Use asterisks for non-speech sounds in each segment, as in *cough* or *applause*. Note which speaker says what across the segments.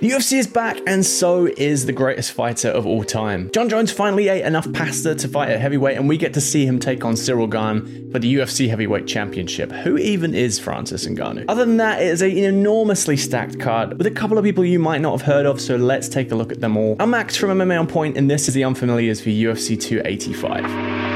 Speaker 1: The UFC is back, and so is the greatest fighter of all time. Jon Jones finally ate enough pasta to fight at heavyweight, and we get to see him take on Ciryl Gane for the UFC Heavyweight Championship. Who even is Francis Ngannou? Other than that, it is an enormously stacked card with a couple of people you might not have heard of, so let's take a look at them all. I'm Max from MMA On Point, and this is the Unfamiliars for UFC 285.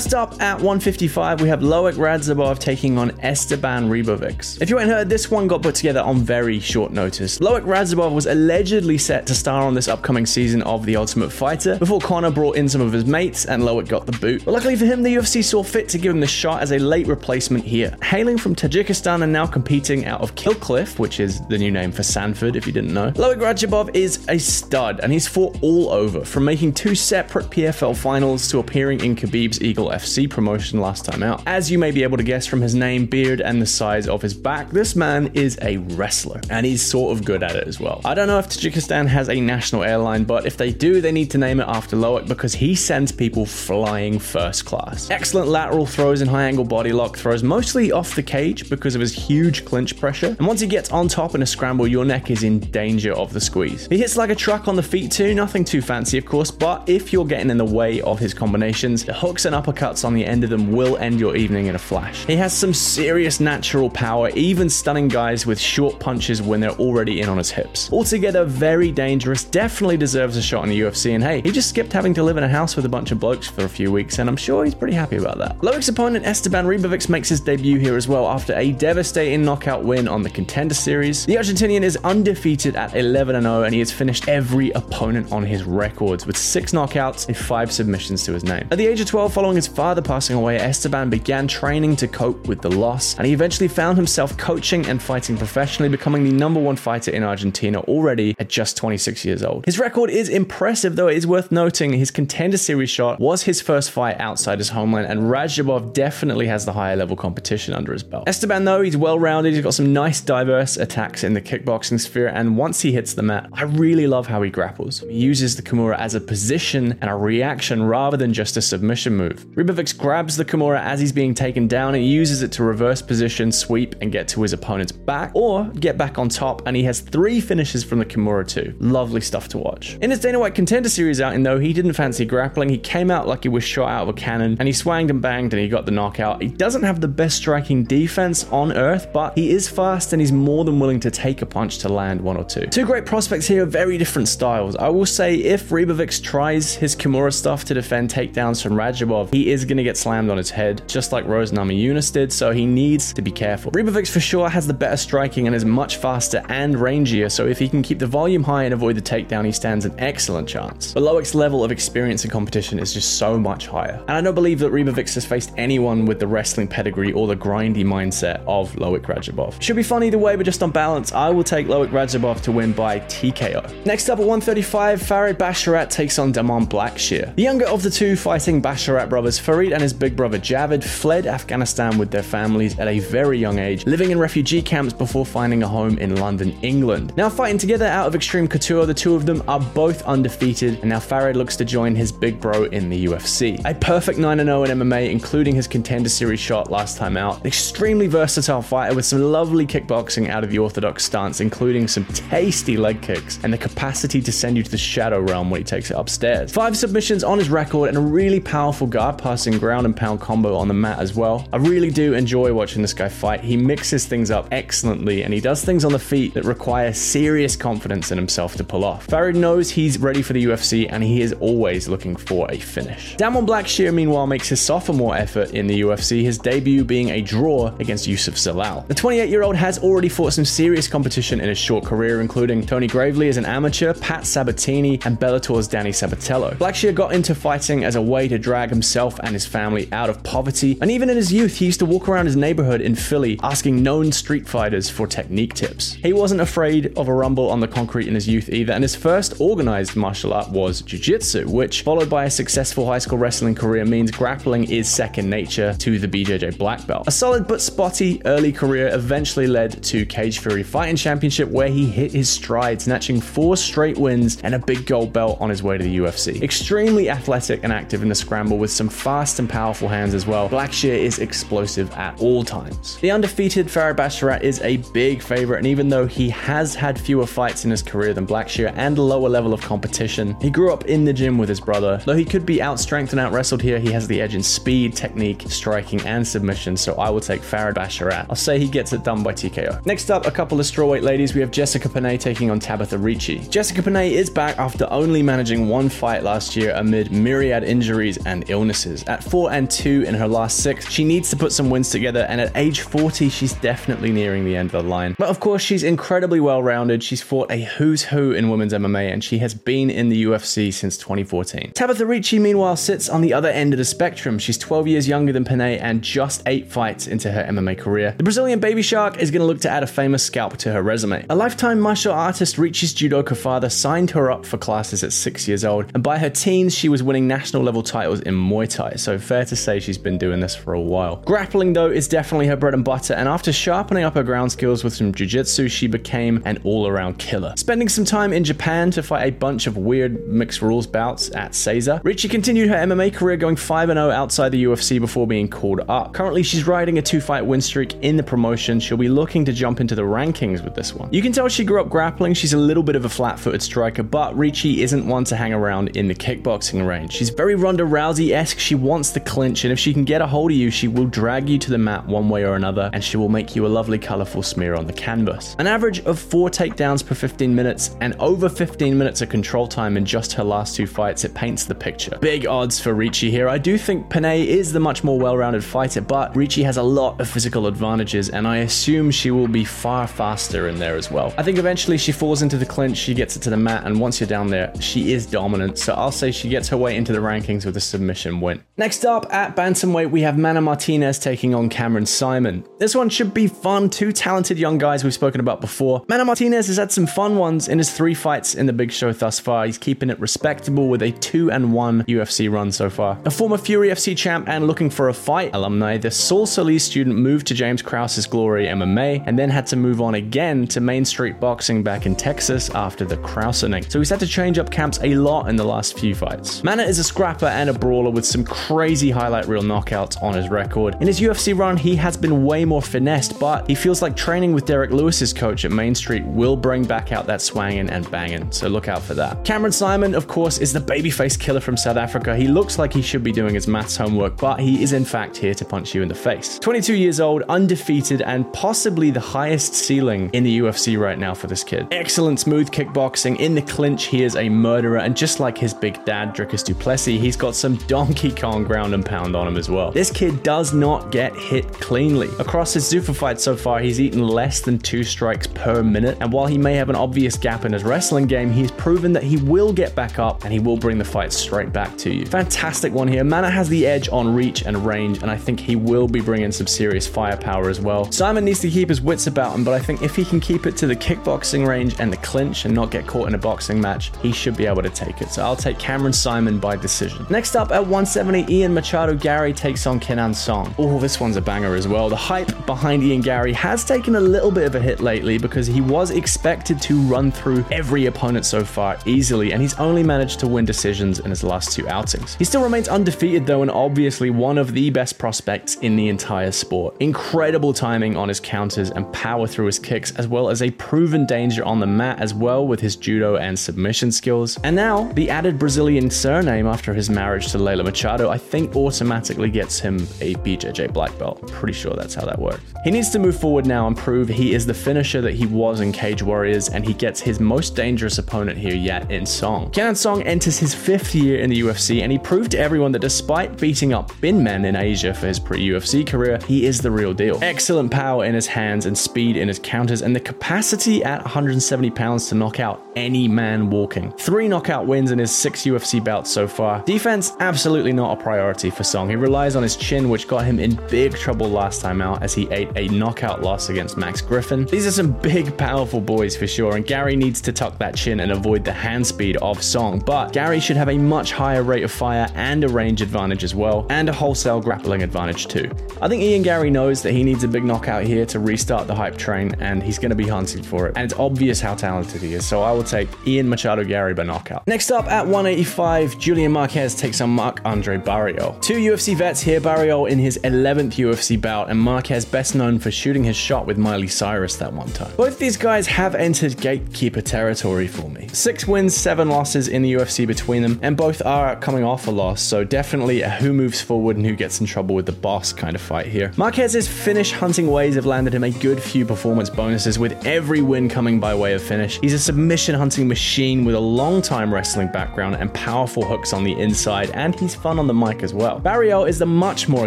Speaker 1: First up at 155, we have Loic Radzhabov taking on Esteban Ribovics. If you ain't heard, this one got put together on very short notice. Loic Radzhabov was allegedly set to star on this upcoming season of The Ultimate Fighter before Conor brought in some of his mates and Loic got the boot. But luckily for him, the UFC saw fit to give him the shot as a late replacement here. Hailing from Tajikistan and now competing out of Kill Cliff, which is the new name for Sanford if you didn't know, Loic Radzhabov is a stud and he's fought all over, from making two separate PFL finals to appearing in Khabib's Eagle FC promotion last time out. As you may be able to guess from his name, beard, and the size of his back, this man is a wrestler, and he's sort of good at it as well. I don't know if Tajikistan has a national airline, but if they do, they need to name it after Loic because he sends people flying first class. Excellent lateral throws and high angle body lock throws, mostly off the cage because of his huge clinch pressure. And once he gets on top in a scramble, your neck is in danger of the squeeze. He hits like a truck on the feet too, nothing too fancy, of course, but if you're getting in the way of his combinations, the hooks and uppercuts on the end of them will end your evening in a flash. He has some serious natural power, even stunning guys with short punches when they're already in on his hips. Altogether, very dangerous, definitely deserves a shot in the UFC, and hey, he just skipped having to live in a house with a bunch of blokes for a few weeks, and I'm sure he's pretty happy about that. Loic's opponent Esteban Ribovics makes his debut here as well after a devastating knockout win on the Contender Series. The Argentinian is undefeated at 11 0, and he has finished every opponent on his records with six knockouts and five submissions to his name. At the age of 12, following his father passing away, Esteban began training to cope with the loss, and he eventually found himself coaching and fighting professionally, becoming the number one fighter in Argentina already at just 26 years old. His record is impressive, though it is worth noting his contender series shot was his first fight outside his homeland, and Radzhabov definitely has the higher level competition under his belt. Esteban, though, he's well rounded, he's got some nice diverse attacks in the kickboxing sphere, and once he hits the mat, I really love how he grapples. He uses the Kimura as a position and a reaction rather than just a submission move. Ribovics grabs the Kimura as he's being taken down and uses it to reverse position, sweep, and get to his opponent's back, or get back on top, and he has three finishes from the Kimura too. Lovely stuff to watch. In his Dana White Contender Series outing though, he didn't fancy grappling, he came out like he was shot out of a cannon, and he swanged and banged and he got the knockout. He doesn't have the best striking defense on earth, but he is fast and he's more than willing to take a punch to land one or two. Two great prospects here, very different styles. I will say if Ribovics tries his Kimura stuff to defend takedowns from Radzhabov, he is going to get slammed on his head, just like Rose Namajunas did, so he needs to be careful. Ribovics for sure has the better striking and is much faster and rangier, so if he can keep the volume high and avoid the takedown, he stands an excellent chance. But Loic's level of experience and competition is just so much higher. And I don't believe that Ribovics has faced anyone with the wrestling pedigree or the grindy mindset of Loic Radzhabov. Should be fun either way, but just on balance, I will take Loic Radzhabov to win by TKO. Next up at 135, Farid Basharat takes on Damon Blackshear. The younger of the two fighting Basharat brothers, Farid and his big brother Javid fled Afghanistan with their families at a very young age, living in refugee camps before finding a home in London, England. Now fighting together out of Extreme Couture, the two of them are both undefeated, and now Farid looks to join his big bro in the UFC. A perfect 9 0 in MMA, including his contender series shot last time out. An extremely versatile fighter with some lovely kickboxing out of the orthodox stance, including some tasty leg kicks and the capacity to send you to the shadow realm when he takes it upstairs. Five submissions on his record and a really powerful guard passing ground and pound combo on the mat as well. I really do enjoy watching this guy fight. He mixes things up excellently and he does things on the feet that require serious confidence in himself to pull off. Farid knows he's ready for the UFC and he is always looking for a finish. Damon Blackshear, meanwhile, makes his sophomore effort in the UFC, his debut being a draw against Youssef Zalal. The 28 year old has already fought some serious competition in his short career, including Tony Gravely as an amateur, Pat Sabatini, and Bellator's Danny Sabatello. Blackshear got into fighting as a way to drag himself and his family out of poverty, and even in his youth, he used to walk around his neighborhood in Philly asking known street fighters for technique tips. He wasn't afraid of a rumble on the concrete in his youth either, and his first organized martial art was Jiu Jitsu, which, followed by a successful high school wrestling career, means grappling is second nature to the BJJ black belt. A solid but spotty early career eventually led to Cage Fury Fighting Championship, where he hit his stride, snatching four straight wins and a big gold belt on his way to the UFC. Extremely athletic and active in the scramble with some fast and powerful hands as well. Blackshear is explosive at all times. The undefeated Farid Basharat is a big favorite, and even though he has had fewer fights in his career than Blackshear and a lower level of competition, he grew up in the gym with his brother. Though he could be outstrengthened and out wrestled here, he has the edge in speed, technique, striking, and submission, so I will take Farid Basharat. I'll say he gets it done by TKO. Next up, a couple of strawweight ladies. We have Jessica Penne taking on Tabatha Ricci. Jessica Penne is back after only managing one fight last year amid myriad injuries and illnesses. At 4 and 2 in her last six, she needs to put some wins together, and at age 40, she's definitely nearing the end of the line. But of course, she's incredibly well rounded. She's fought a who's who in women's MMA, and she has been in the UFC since 2014. Tabatha Ricci, meanwhile, sits on the other end of the spectrum. She's 12 years younger than Penne and just eight fights into her MMA career. The Brazilian baby shark is going to look to add a famous scalp to her resume. A lifetime martial artist, Ricci's judoka father signed her up for classes at six years old, and by her teens, she was winning national level titles in Muay Thai, so fair to say she's been doing this for a while. Grappling, though, is definitely her bread and butter, and after sharpening up her ground skills with some jiu-jitsu, she became an all-around killer. Spending some time in Japan to fight a bunch of weird mixed rules bouts at Seiza, Ricci continued her MMA career going 5-0 outside the UFC before being called up. Currently, she's riding a two-fight win streak in the promotion. She'll be looking to jump into the rankings with this one. You can tell she grew up grappling. She's a little bit of a flat-footed striker, but Ricci isn't one to hang around in the kickboxing range. She's very Ronda Rousey-esque. She wants the clinch, and if she can get a hold of you, she will drag you to the mat one way or another, and she will make you a lovely colorful smear on the canvas. An average of four takedowns per 15 minutes and over 15 minutes of control time in just her last two fights, it paints the picture. Big odds for Ricci here. I do think Penne is the much more well-rounded fighter, but Ricci has a lot of physical advantages, and I assume she will be far faster in there as well. I think eventually she falls into the clinch, she gets it to the mat, and once you're down there, she is dominant, so I'll say she gets her way into the rankings with a submission win. Next up, at Bantamweight, we have Mana Martinez taking on Cameron Saaiman. This one should be fun. Two talented young guys we've spoken about before. Mana Martinez has had some fun ones in his three fights in the big show thus far. He's keeping it respectable with a 2 and 1 UFC run so far. A former Fury FC champ and looking for a fight alumni, the Saul Solis student moved to James Krause's Glory MMA and then had to move on again to Main Street Boxing back in Texas after the Krausening. So he's had to change up camps a lot in the last few fights. Mana is a scrapper and a brawler with some crazy highlight reel knockouts on his record. In his UFC run, he has been way more finessed, but he feels like training with Derrick Lewis's coach at Main Street will bring back out that swanging and banging, so look out for that. Cameron Saaiman, of course, is the babyface killer from South Africa. He looks like he should be doing his maths homework, but he is in fact here to punch you in the face. 22 years old, undefeated, and possibly the highest ceiling in the UFC right now for this kid. Excellent smooth kickboxing. In the clinch, he is a murderer, and just like his big dad, Dricus Du Plessis, he's got some Donkey Kong ground and pound on him as well. This kid does not get hit cleanly. Across his Zuffa fight so far, he's eaten less than two strikes per minute, and while he may have an obvious gap in his wrestling game, he's proven that he will get back up and he will bring the fight straight back to you. Fantastic one here. Mana has the edge on reach and range, and I think he will be bringing some serious firepower as well. Saaiman needs to keep his wits about him, but I think if he can keep it to the kickboxing range and the clinch and not get caught in a boxing match, he should be able to take it. So I'll take Cameron Saaiman by decision. Next up at 170, Ian Machado Garry takes on Kenan Song. Oh, this one's a banger as well. The hype behind Ian Garry has taken a little bit of a hit lately because he was expected to run through every opponent so far easily, and he's only managed to win decisions in his last two outings. He still remains undefeated though, and obviously one of the best prospects in the entire sport. Incredible timing on his counters and power through his kicks, as well as a proven danger on the mat as well with his judo and submission skills. And now, the added Brazilian surname after his marriage to Leyla Machado, I think automatically gets him a BJJ black belt. Pretty sure that's how that works. He needs to move forward now and prove he is the finisher that he was in Cage Warriors, and he gets his most dangerous opponent here yet in Song. Kenan Song enters his fifth year in the UFC, and he proved to everyone that despite beating up bin men in Asia for his pre-UFC career, he is the real deal. Excellent power in his hands and speed in his counters, and the capacity at 170 pounds to knock out any man walking. Three knockout wins in his six UFC bouts so far. Defense, absolutely not a priority for Song. He relies on his chin, which got him in big trouble last time out as he ate a knockout loss against Max Griffin. These are some big, powerful boys for sure, and Garry needs to tuck that chin and avoid the hand speed of Song. But Garry should have a much higher rate of fire and a range advantage as well, and a wholesale grappling advantage too. I think Ian Garry knows that he needs a big knockout here to restart the hype train, and he's going to be hunting for it. And it's obvious how talented he is, so I will take Ian Machado Garry by knockout. Next up at 185, Julian Marquez takes on Marc-André Barriault. Two UFC vets here, Barriault in his 11th UFC bout, and Marquez best known for shooting his shot with Miley Cyrus that one time. Both these guys have entered gatekeeper territory for me. Six wins, seven losses in the UFC between them, and both are coming off a loss, so definitely a who moves forward and who gets in trouble with the boss kind of fight here. Marquez's finish hunting ways have landed him a good few performance bonuses, with every win coming by way of finish. He's a submission hunting machine with a long time wrestling background and powerful hooks on the inside, and he's fun on the mic as well. Barriault is the much more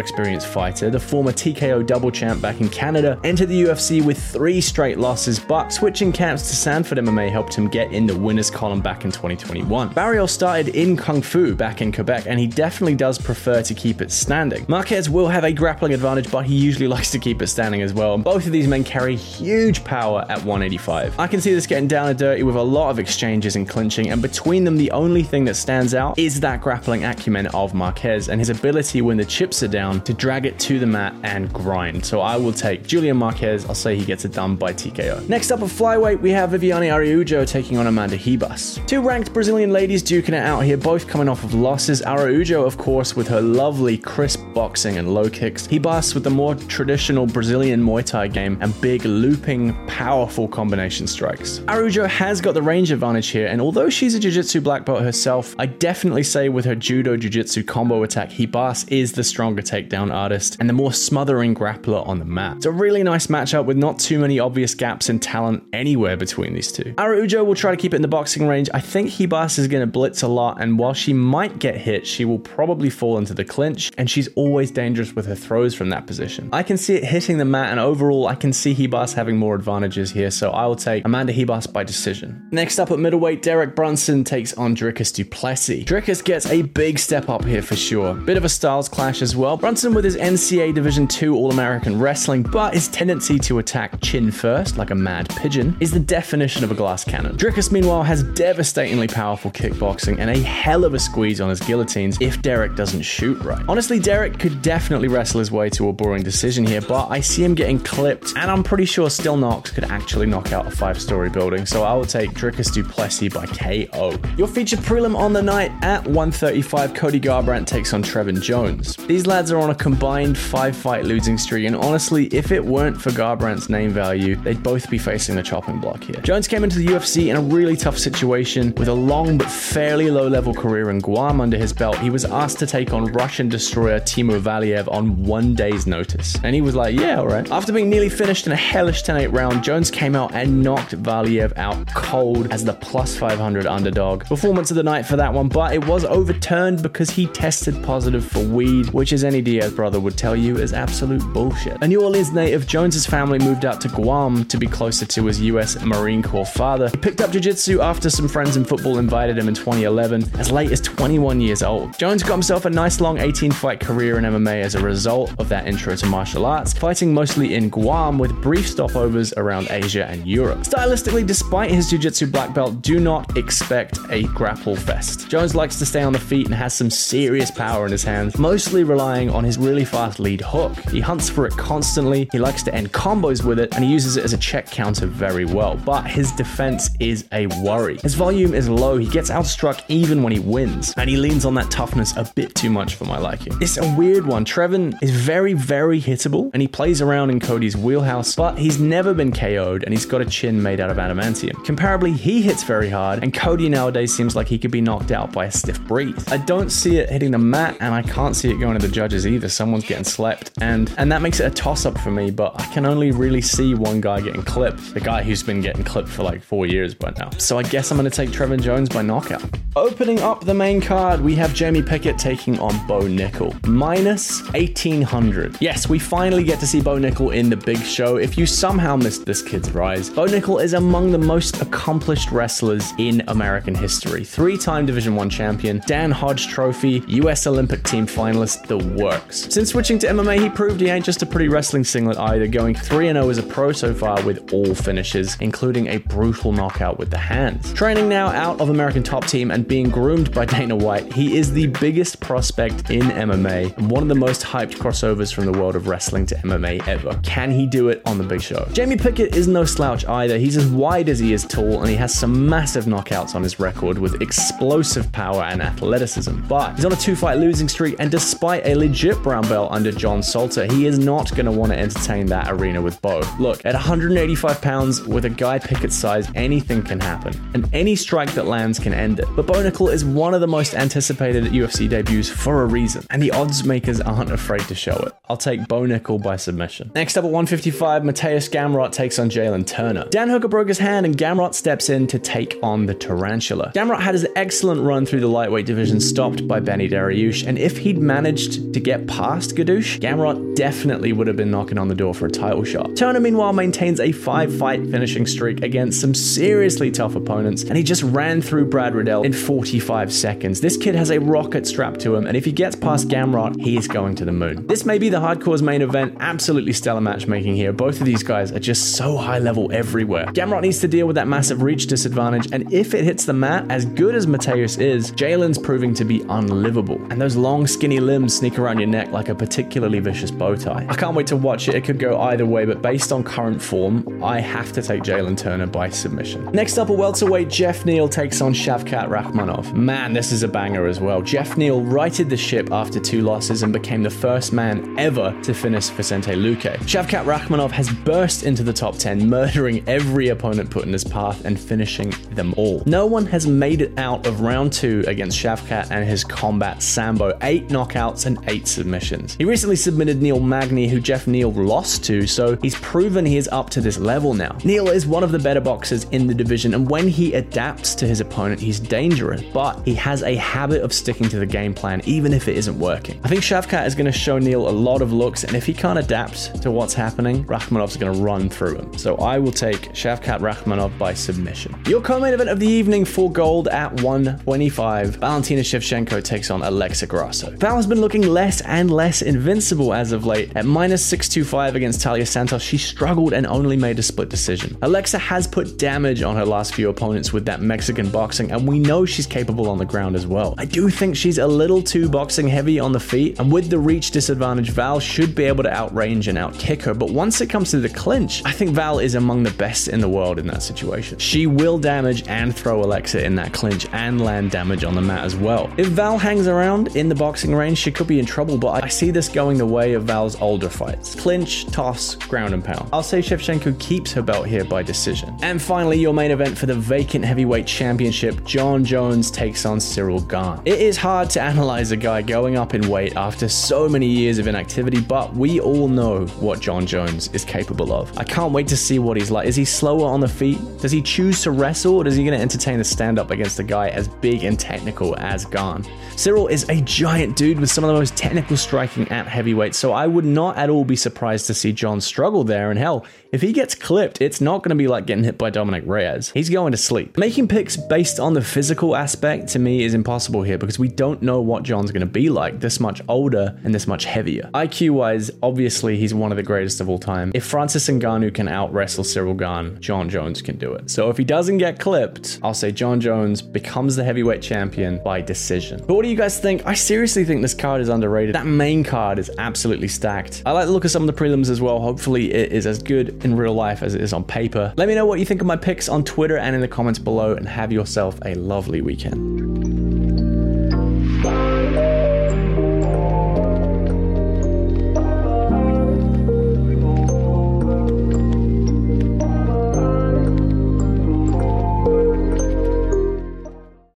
Speaker 1: experienced fighter, the former TKO double champ back in Canada, entered the UFC with three straight losses, but switching camps to Sanford MMA helped him get in the winners column back in 2021. Barriault started in Kung Fu back in Quebec, and he definitely does prefer to keep it standing. Marquez will have a grappling advantage, but he usually *laughs* likes to keep it standing as well. Both of these men carry huge power at 185. I can see this getting down and dirty with a lot of exchanges and clinching, and between them, the only thing that stands out is that grappling acumen of Marquez and his ability when the chips are down to drag it to the mat and grind. So I will take Julian Marquez. I'll say he gets it done by TKO. Next up at flyweight, we have Viviane Araujo taking on Amanda Ribas. Two ranked Brazilian ladies duking it out here, both coming off of losses. Araujo, of course, with her lovely crisp boxing and low kicks. Ribas with the more traditional Brazilian Muay Thai game and big looping, powerful combination strikes. Araujo has got the range advantage here, and although she's a jiu-jitsu black belt herself, I definitely say with her judo jiu-jitsu combo attack, Ribas is the stronger takedown artist and the more smothering grappler on the mat. It's a really nice matchup with not too many obvious gaps in talent anywhere between these two. Araujo will try to keep it in the boxing range. I think Ribas is going to blitz a lot, and while she might get hit, she will probably fall into the clinch, and she's always dangerous with her throws from that position. I can see it hitting the mat, and overall, I can see Ribas having more advantages here, so I will take Amanda Ribas by decision. Next up at middleweight, Derek Brunson takes on Dricus Du Plessis. Dricus gets a big step up here for sure. Bit of a styles clash as well. Brunson with his NCAA Division 2 All American Wrestling, but his tendency to attack chin first, like a mad pigeon, is the definition of a glass cannon. Dricus, meanwhile, has devastatingly powerful kickboxing and a hell of a squeeze on his guillotines if Derek doesn't shoot right. Honestly, Derek could definitely wrestle his way to a boring decision here, but I see him getting clipped, and I'm pretty sure Stillknocks could actually knock out a five story building, so I will take Dricus Du Plessis by KO. Your featured prelim on the night at 135, Cody Garbrandt takes on Trevin Jones. These lads are on a combined five fight losing streak, and honestly, if it weren't for Garbrandt's name value, they'd both be facing the chopping block here. Jones came into the UFC in a really tough situation with a long but fairly low level career in Guam under his belt. He was asked to take on Russian destroyer Timur Valiev on one day's notice, and he was like, Yeah, alright. After being nearly finished in a hellish 10 8 round, Jones came out and knocked Valiev out cold as the plus 500 underdog. Performance of the night for that one, but it was overturned because he tested positive for weed, which, as any Diaz brother would tell you, is absolute bullshit. A New Orleans native, Jones's family moved out to Guam to be closer to his US Marine Corps father. He picked up jiu jitsu after some friends in football invited him in 2011, as late as 21 years old. Jones got himself a nice long 18 fight career in MMA as a result of that intro to martial arts, fighting mostly in Guam with brief stopovers around Asia and Europe. Stylistically, despite his jiu jitsu black belt, do not expect a grapple fest. Jones likes to stay on the feet and has some serious power in his hands, mostly relying on his really fast lead hook. He hunts for it constantly, he likes to end combos with it, and he uses it as a check counter very well, but his defense is a worry. His volume is low, he gets outstruck even when he wins, and he leans on that toughness a bit too much for my liking. It's a weird one. Trevin is very, very hittable, and he plays around in Cody's wheelhouse, but he's never been KO'd, and he's got a chin made out of adamantium. Comparably, he hits very hard, and Cody nowadays seems like he could be knocked out by a stiff breeze. I don't see it hitting the mat, and I can't see it going to the judges either. Someone's getting slept, and and that makes it a toss-up for me. But I can only really see one guy getting clipped, the guy who's been getting clipped for like four years by now. So I guess I'm going to take Trevor Jones by knockout. Opening up the main card, we have Jamie Pickett taking on Bo Nickal, minus 1800. Yes, we finally get to see Bo Nickal in the big show. If you somehow missed this kid's rise, Bo Nickal is among the most accomplished wrestlers in American history. Three-time Division 1 champion, Dan Hodge Trophy, US Olympic team finalist, the works. Since switching to MMA, he proved he ain't just a pretty wrestling singlet either, going 3-0 as a pro so far with all finishes, including a brutal knockout with the hands. Training now out of American Top Team and being groomed by *laughs* Dana White, he is the biggest prospect in MMA and one of the most hyped crossovers from the world of wrestling to MMA ever. Can he do it on the big show? Jamie Pickett is no slouch either. He's as wide as he is tall, and he has some massive knockouts on his record with explosive power and athleticism. But He's on a two fight losing streak, and despite a legit brown belt under John Salter, he is not going to want to entertain that arena with Bo. Look, at 185 pounds, with a guy Pickett's size, anything can happen, and any strike that lands can end it. But Bo Nickal is one of the most anticipated UFC debuts for a reason, and the odds makers aren't afraid to show it. I'll take Bo Nickal by submission. Next up at 155, Mateusz Gamrot takes on Jalen Turner. Dan Hooker broke his hand, and Gamrot steps in to take on the Tarantula. Gamrot had his excellent run through the lightweight division stopped by Beneil Dariush, and if he'd managed to get past Gadoush, Gamrot definitely would have been knocking on the door for a title shot. Turner, meanwhile, maintains a five fight finishing streak against some seriously tough opponents, and he just ran through Brad Riddell in 45 seconds. This kid has a rocket strapped to him, and if he gets past Gamrot, he is going to the moon. This may be the hardcore's main event. Absolutely stellar matchmaking here. Both of these guys are just so high level everywhere. Gamrot needs to deal with that massive reach disadvantage, and if it hits the mat, as good as Mateusz is, Jalen's proving to be unlivable. And those long, skinny limbs sneak around your neck like a particularly vicious bow tie. I can't wait to watch it. It could go either way, but based on current form, I have to take Jalen Turner by submission. Next up, a welterweight, Geoff Neal takes on Shavkat Rakhmonov. Man, this is a banger as well. Geoff Neal righted the ship after two losses and became the first man ever to finish Vicente Luque. Shavkat Rakhmonov has burst into the top 10, murdering every opponent put in his path and finishing them all. No one has made it out of round two against Shavkat and his combat Sambo. Eight knockouts and eight submissions. He recently submitted Neil Magny, who Geoff Neal lost to, so he's proven he is up to this level now. Neal is one of the better boxers in the division, and when he adapts to his opponent, he's dangerous, but he has a habit of sticking to the game plan, even if it isn't working. I think Shavkat is going to show Neal a lot of looks, and if he can't adapt to what's happening, Rakhmonov's going to run through him. So I will take Shavkat Rakhmonov by submission. Your co-main event of the evening for gold at 125. Valentina Shevchenko takes on Alexa Grasso. Val has been looking less and less invincible as of late. At minus 625 against Taila Santos, she struggled and only made a split decision. Alexa has put damage on her last few opponents with that Mexican boxing, and we know she's capable on the ground as well. I do think she's a little too boxing heavy on the feet, and with the reach disadvantage, Val should be able to outrange and outkick her. But once it comes to the clinch, I think Val is among the best in the world in that situation. She will damage and throw Alexa in that clinch and land damage on the mat as well. If Val hangs around in the boxing range, she could be in trouble, but I see this going the way of Val's older fights. Clinch, toss, ground and pound. I'll say Shevchenko keeps her belt here by decision. And finally, your main event for the vacant heavyweight championship, Jon Jones takes on Ciryl Gane. It is hard to analyze a guy going up in weight after so many years of inactivity, but we all know what Jon Jones is capable of. I can't wait to see what he's like. Is he slower on the feet? Does he choose to wrestle, or is he going to entertain the stand up against a guy as big and technical as Gane? Ciryl is a giant dude with some of the most technical striking at heavyweight, so I would not at all be surprised to see Jon struggle there. And hell, if he gets clipped, it's not going to be like getting hit by Dominick Reyes. He's going to sleep. Making picks based on the physical aspect to me is impossible here because we don't know what Jon's going to be like this much older and this much heavier. IQ wise, obviously he's one of the greatest of all time. If Francis Ngannou can out wrestle Ciryl Gane, Jon Jones can do it. So if he doesn't get clipped, I'll say Jon Jones becomes the heavyweight champion by decision. But what do you guys think? I seriously think this card is underrated. That main card is absolutely stacked. I like the look of some of the prelims as well. Hopefully it is as good in real life as it is on paper. Let me know what you think of my picks on Twitter and in the comments below and have yourself a lovely weekend.